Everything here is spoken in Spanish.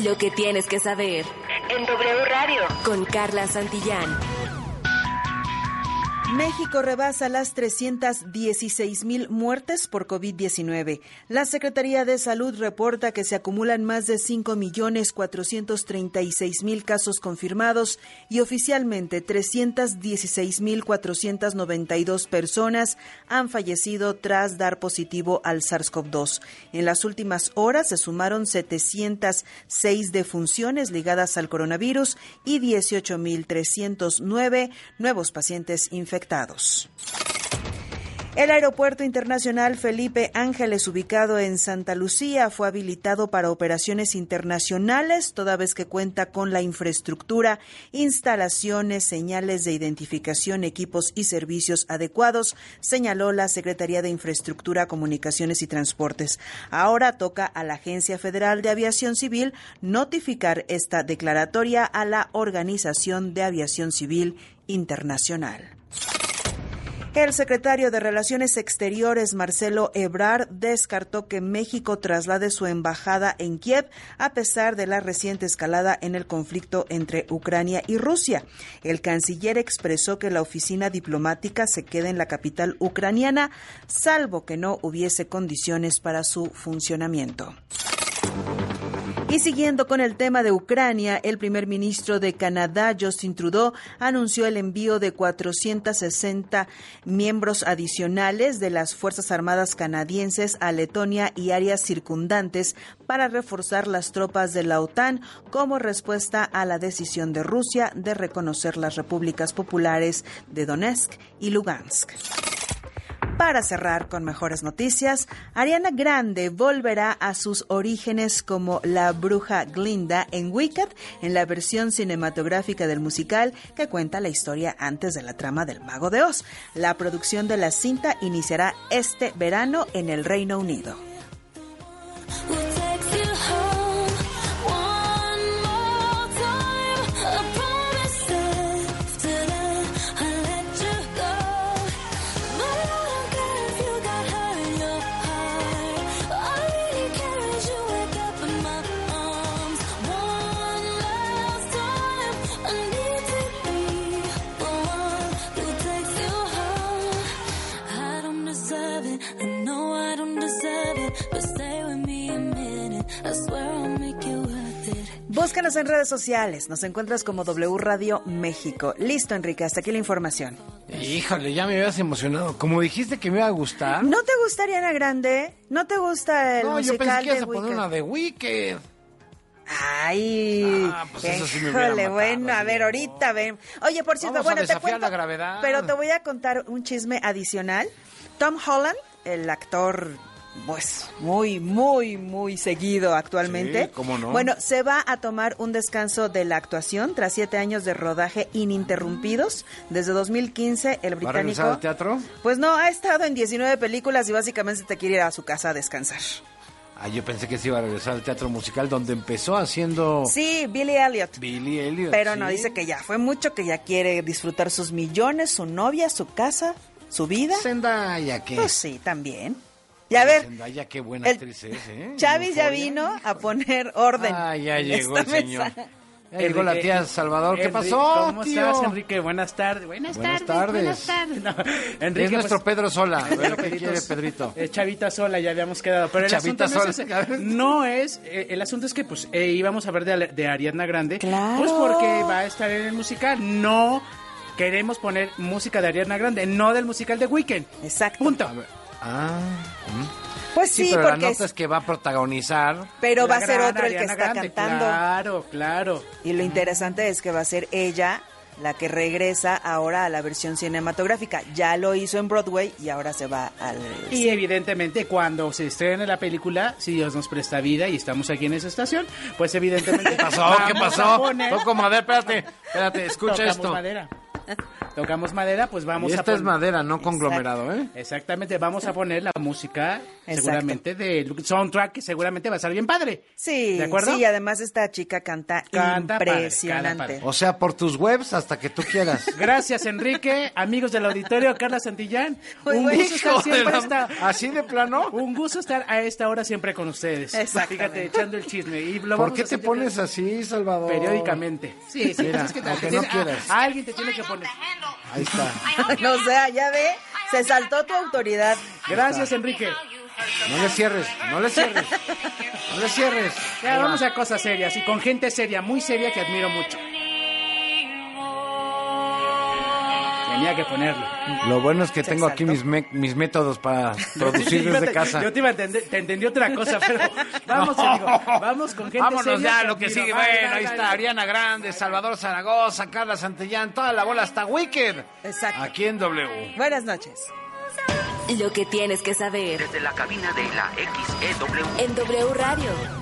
Lo que tienes que saber en W Radio con Carla Santillán. México rebasa las 316 mil muertes por COVID-19. La Secretaría de Salud reporta que se acumulan más de 5 millones 436 mil casos confirmados y oficialmente 316 mil 492 personas han fallecido tras dar positivo al SARS-CoV-2. En las últimas horas se sumaron 706 defunciones ligadas al coronavirus y 18 mil 309 nuevos pacientes infectados el Aeropuerto Internacional Felipe Ángeles, ubicado en Santa Lucía, fue habilitado para operaciones internacionales, toda vez que cuenta con la infraestructura, instalaciones, señales de identificación, equipos y servicios adecuados, señaló la Secretaría de Infraestructura, Comunicaciones y Transportes. Ahora toca a la Agencia Federal de Aviación Civil notificar esta declaratoria a la Organización de Aviación Civil Internacional. El secretario de Relaciones Exteriores, Marcelo Ebrard, descartó que México traslade su embajada en Kiev a pesar de la reciente escalada en el conflicto entre Ucrania y Rusia. El canciller expresó que la oficina diplomática se queda en la capital ucraniana, salvo que no hubiese condiciones para su funcionamiento. Y siguiendo con el tema de Ucrania, el primer ministro de Canadá, Justin Trudeau, anunció el envío de 460 miembros adicionales de las Fuerzas Armadas canadienses a Letonia y áreas circundantes para reforzar las tropas de la OTAN como respuesta a la decisión de Rusia de reconocer las repúblicas populares de Donetsk y Lugansk. Para cerrar con mejores noticias, Ariana Grande volverá a sus orígenes como la bruja Glinda en Wicked, en la versión cinematográfica del musical que cuenta la historia antes de la trama del Mago de Oz. La producción de la cinta iniciará este verano en el Reino Unido. Búscanos en redes sociales. Nos encuentras como W Radio México. Listo, Enrique. Hasta aquí la información. Híjole, ya me habías emocionado. Como dijiste que me iba a gustar. ¿No te gusta Ariana Grande? ¿No te gusta el no, musical yo pensé que ibas de a poner una de Wicked. Ay, Ah, pues eso sí me híjole, matado, bueno, a ver, no. ahorita ven. Oye, por cierto, Vamos a bueno, te cuento, la gravedad. pero te voy a contar un chisme adicional. Tom Holland, el actor pues muy, muy, muy seguido actualmente. Sí, ¿cómo no? Bueno, se va a tomar un descanso de la actuación tras siete años de rodaje ininterrumpidos. Desde 2015, el ¿Va británico... regresar al teatro? Pues no, ha estado en 19 películas y básicamente te quiere ir a su casa a descansar. Ah, yo pensé que se iba a regresar al teatro musical donde empezó haciendo Sí, Billy Elliot. Billy Elliot. Pero no, dice que ya fue mucho, que ya quiere disfrutar sus millones, su novia, su casa, su vida. Zendaya, ¿qué? Pues sí, también. Y a ver, Zendaya, qué buena el actriz es, ¿eh? Chavis ya vino a poner orden. Ah, ya llegó el señor. llegó la Enrique- tía Salvador. ¿Qué Enrique, pasó, ¿Cómo tío? estás, Enrique? Buenas tardes. Buenas, Buenas tardes. tardes. Buenas tardes. No, Es Enrique, nuestro pues, Pedro Sola. A ver, ¿qué quiere Pedrito? eh, Chavita sola, ya habíamos quedado. Pero el Chavita asunto no es sola. No es. eh, el asunto es que, pues, eh, íbamos a ver de, de Ariadna Grande. Claro. Pues porque va a estar en el musical. No queremos poner música de Ariadna Grande, no del musical de Weekend. Exacto. Punto. Ah, Pues sí, sí, pero la porque nota es que va a protagonizar. pero va La a ser otro el que está Grande, cantando. Claro, claro. Y lo interesante es que va a ser ella la que regresa ahora a la versión cinematográfica. Ya lo hizo en Broadway y ahora se va al Y evidentemente cuando se estrene la película, si Dios nos presta vida y estamos aquí en esa estación, pues evidentemente ¿Qué pasó? ¿Qué pasó? poner- Toco madera, espérate, espérate, escucha Tocamos esto. madera. Tocamos madera, pues vamos Y a esta es madera, no conglomerado, ¿eh? Exactamente, vamos a poner la música Exacto. seguramente del soundtrack que seguramente va a estar bien padre. Sí, ¿De acuerdo? sí, y además esta chica canta, Canta padre, impresionante. canta padre. O sea, por tus webs hasta que tú quieras. Gracias, Enrique. Amigos del auditorio, Carla Santillán. Muy un gusto estar de siempre esta- ¿Así de plano? Un gusto estar a esta hora siempre con ustedes. Exactamente. Fíjate, echando el chisme. Y lo ¿Por qué te pones así, Salvador? periódicamente? Sí, sí, Mira, es que te- no a- alguien te tiene que poner. Ahí está. No, o sea, ya ve, se saltó tu autoridad. Gracias, Enrique. No le cierres, no le cierres. No le cierres. Ya, vamos a cosas serias y con gente seria, muy seria que admiro mucho. Tenía que ponerlo. Lo bueno es que Se tengo aquí mis, me- mis métodos para producir Sí, desde casa. Yo te iba a entender, te entendí otra cosa, pero vamos, te digo, vamos con gente Vámonos seria ya, lo que sigue. Bueno, ahí está Ariana Grande, Salvador Zaragoza, Carla Santillán, toda la bola hasta Wicked. Exacto. Aquí en W. Buenas noches. Lo que tienes que saber Desde la cabina de la XEW. en W Radio.